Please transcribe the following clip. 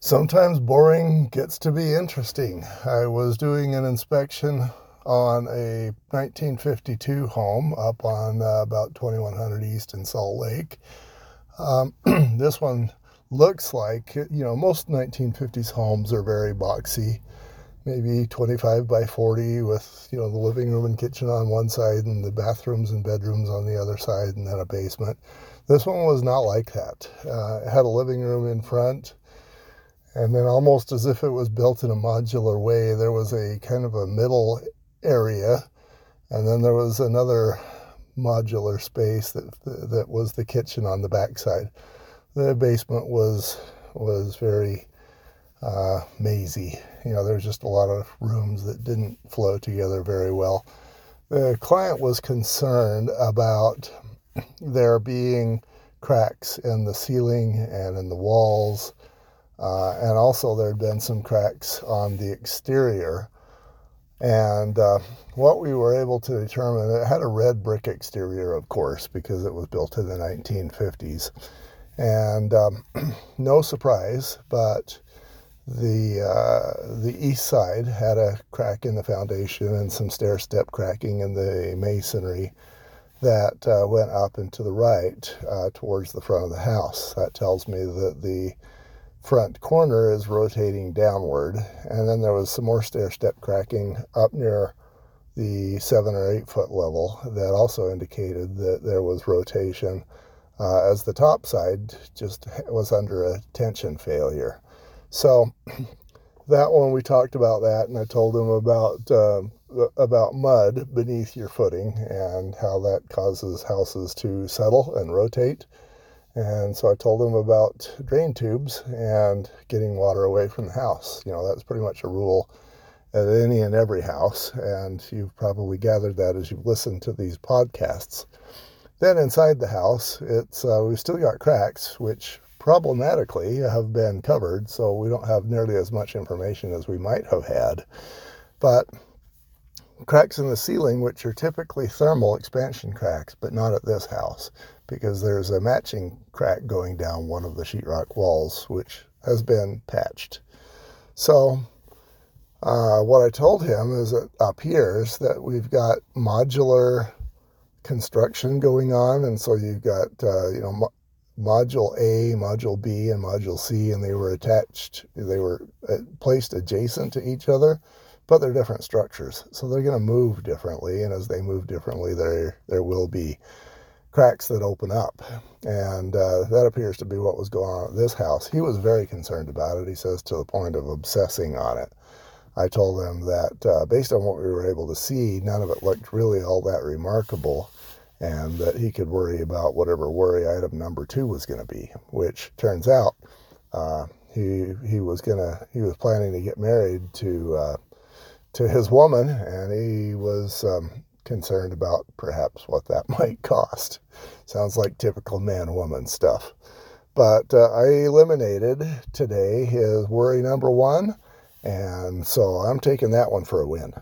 Sometimes boring gets to be interesting. I was doing an inspection on a 1952 home up on uh, about 2100 East in Salt Lake. Um, this one looks like, you know, most 1950s homes are very boxy, maybe 25 by 40 with, you know, the living room and kitchen on one side and the bathrooms and bedrooms on the other side and then a basement. This one was not like that. Uh, it had a living room in front and then, almost as if it was built in a modular way, there was a kind of a middle area. And then there was another modular space that, that was the kitchen on the backside. The basement was, was very uh, mazy. You know, there's just a lot of rooms that didn't flow together very well. The client was concerned about there being cracks in the ceiling and in the walls uh, and also, there had been some cracks on the exterior. And uh, what we were able to determine, it had a red brick exterior, of course, because it was built in the 1950s. And um, no surprise, but the uh, the east side had a crack in the foundation and some stair step cracking in the masonry that uh, went up and to the right uh, towards the front of the house. That tells me that the front corner is rotating downward. And then there was some more stair step cracking up near the seven or eight foot level that also indicated that there was rotation uh, as the top side just was under a tension failure. So that one we talked about that, and I told him about uh, about mud beneath your footing and how that causes houses to settle and rotate. And so I told him about drain tubes and getting water away from the house. You know, that's pretty much a rule at any and every house. And you've probably gathered that as you've listened to these podcasts. Then inside the house, it's uh, we've still got cracks, which problematically have been covered, so we don't have nearly as much information as we might have had. But cracks in the ceiling, which are typically thermal expansion cracks, but not at this house because there's a matching crack going down one of the sheetrock walls, which has been patched. So, uh, what I told him is it appears that we've got modular construction going on, and so you've got uh, you know mo- module A, module B, and module C, and they were attached. They were uh, placed adjacent to each other, but they're different structures, so they're going to move differently, and as they move differently, there there will be cracks that open up. And uh, that appears to be what was going on at this house. He was very concerned about it, he says, to the point of obsessing on it. I told him that uh, based on what we were able to see, none of it looked really all that remarkable, and that he could worry about whatever worry item number two was going to be, which turns out uh, he he was gonna he was planning to get married to uh, to his woman, and he was um, concerned about perhaps what that might cost. Sounds like typical man woman stuff. But uh, I eliminated today his worry number one, and so I'm taking that one for a win.